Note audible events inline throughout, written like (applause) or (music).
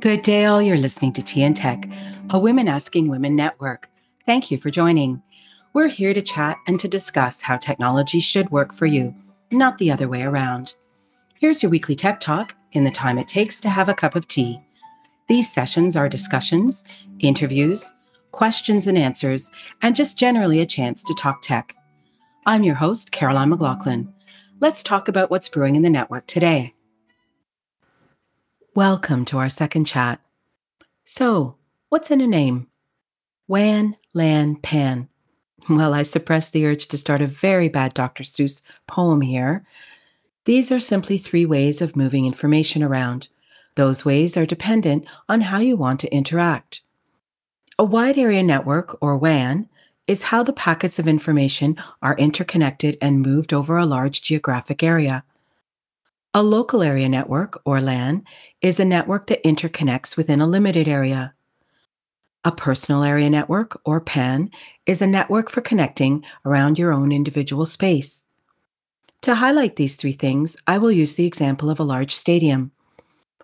Good day, all. You're listening to TN Tech, a Women Asking Women network. Thank you for joining. We're here to chat and to discuss how technology should work for you, not the other way around. Here's your weekly tech talk in the time it takes to have a cup of tea. These sessions are discussions, interviews, questions and answers, and just generally a chance to talk tech. I'm your host, Caroline McLaughlin. Let's talk about what's brewing in the network today. Welcome to our second chat. So, what's in a name? WAN, LAN, PAN. Well, I suppressed the urge to start a very bad Dr. Seuss poem here. These are simply three ways of moving information around. Those ways are dependent on how you want to interact. A wide area network, or WAN, is how the packets of information are interconnected and moved over a large geographic area. A local area network, or LAN, is a network that interconnects within a limited area. A personal area network, or PAN, is a network for connecting around your own individual space. To highlight these three things, I will use the example of a large stadium.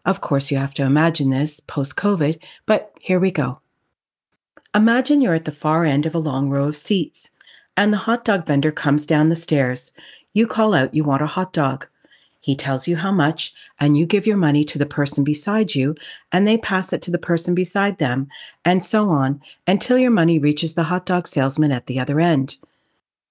Of course, you have to imagine this post COVID, but here we go. Imagine you're at the far end of a long row of seats, and the hot dog vendor comes down the stairs. You call out you want a hot dog. He tells you how much, and you give your money to the person beside you, and they pass it to the person beside them, and so on until your money reaches the hot dog salesman at the other end.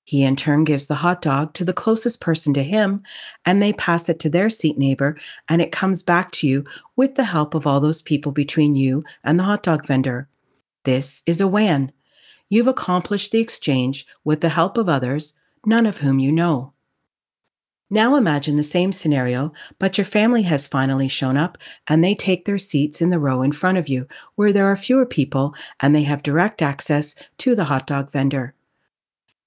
He in turn gives the hot dog to the closest person to him, and they pass it to their seat neighbor, and it comes back to you with the help of all those people between you and the hot dog vendor. This is a WAN. You've accomplished the exchange with the help of others, none of whom you know. Now imagine the same scenario, but your family has finally shown up and they take their seats in the row in front of you, where there are fewer people and they have direct access to the hot dog vendor.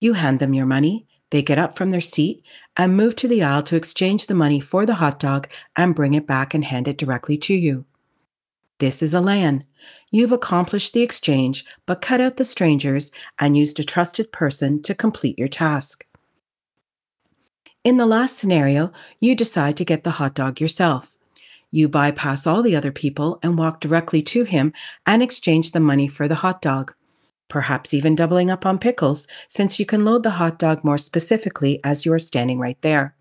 You hand them your money, they get up from their seat and move to the aisle to exchange the money for the hot dog and bring it back and hand it directly to you. This is a LAN. You've accomplished the exchange, but cut out the strangers and used a trusted person to complete your task. In the last scenario, you decide to get the hot dog yourself. You bypass all the other people and walk directly to him and exchange the money for the hot dog. Perhaps even doubling up on pickles, since you can load the hot dog more specifically as you are standing right there.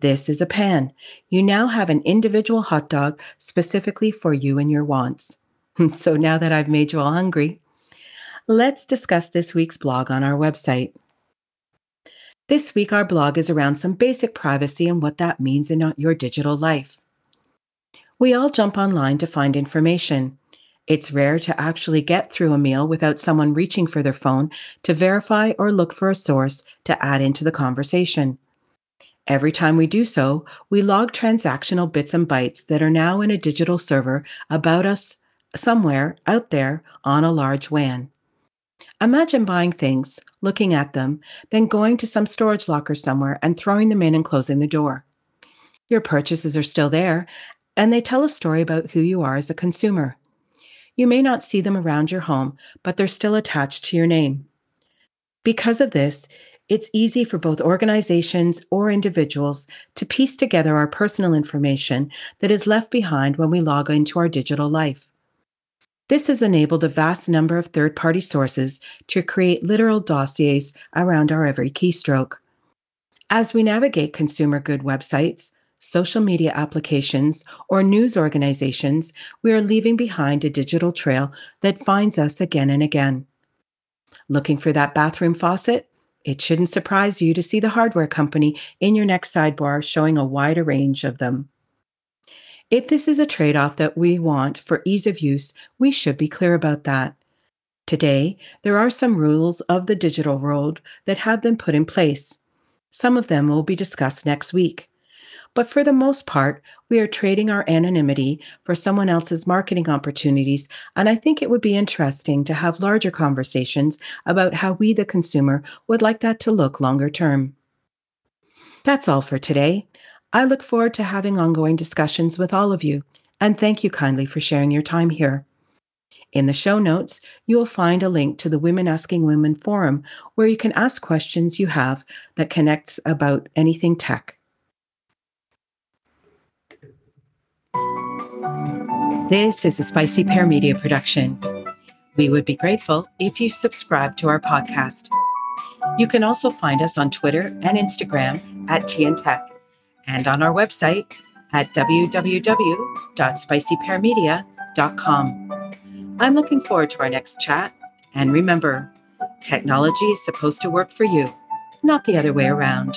This is a pan. You now have an individual hot dog specifically for you and your wants. (laughs) So now that I've made you all hungry, let's discuss this week's blog on our website. This week, our blog is around some basic privacy and what that means in your digital life. We all jump online to find information. It's rare to actually get through a meal without someone reaching for their phone to verify or look for a source to add into the conversation. Every time we do so, we log transactional bits and bytes that are now in a digital server about us somewhere out there on a large WAN. Imagine buying things, looking at them, then going to some storage locker somewhere and throwing them in and closing the door. Your purchases are still there, and they tell a story about who you are as a consumer. You may not see them around your home, but they're still attached to your name. Because of this, it's easy for both organizations or individuals to piece together our personal information that is left behind when we log into our digital life. This has enabled a vast number of third party sources to create literal dossiers around our every keystroke. As we navigate consumer good websites, social media applications, or news organizations, we are leaving behind a digital trail that finds us again and again. Looking for that bathroom faucet? It shouldn't surprise you to see the hardware company in your next sidebar showing a wider range of them. If this is a trade off that we want for ease of use, we should be clear about that. Today, there are some rules of the digital world that have been put in place. Some of them will be discussed next week. But for the most part, we are trading our anonymity for someone else's marketing opportunities, and I think it would be interesting to have larger conversations about how we, the consumer, would like that to look longer term. That's all for today. I look forward to having ongoing discussions with all of you, and thank you kindly for sharing your time here. In the show notes, you will find a link to the Women Asking Women forum where you can ask questions you have that connects about anything tech. This is a Spicy Pear Media production. We would be grateful if you subscribe to our podcast. You can also find us on Twitter and Instagram at TN Tech and on our website at www.spicypearmedia.com. I'm looking forward to our next chat. And remember, technology is supposed to work for you, not the other way around.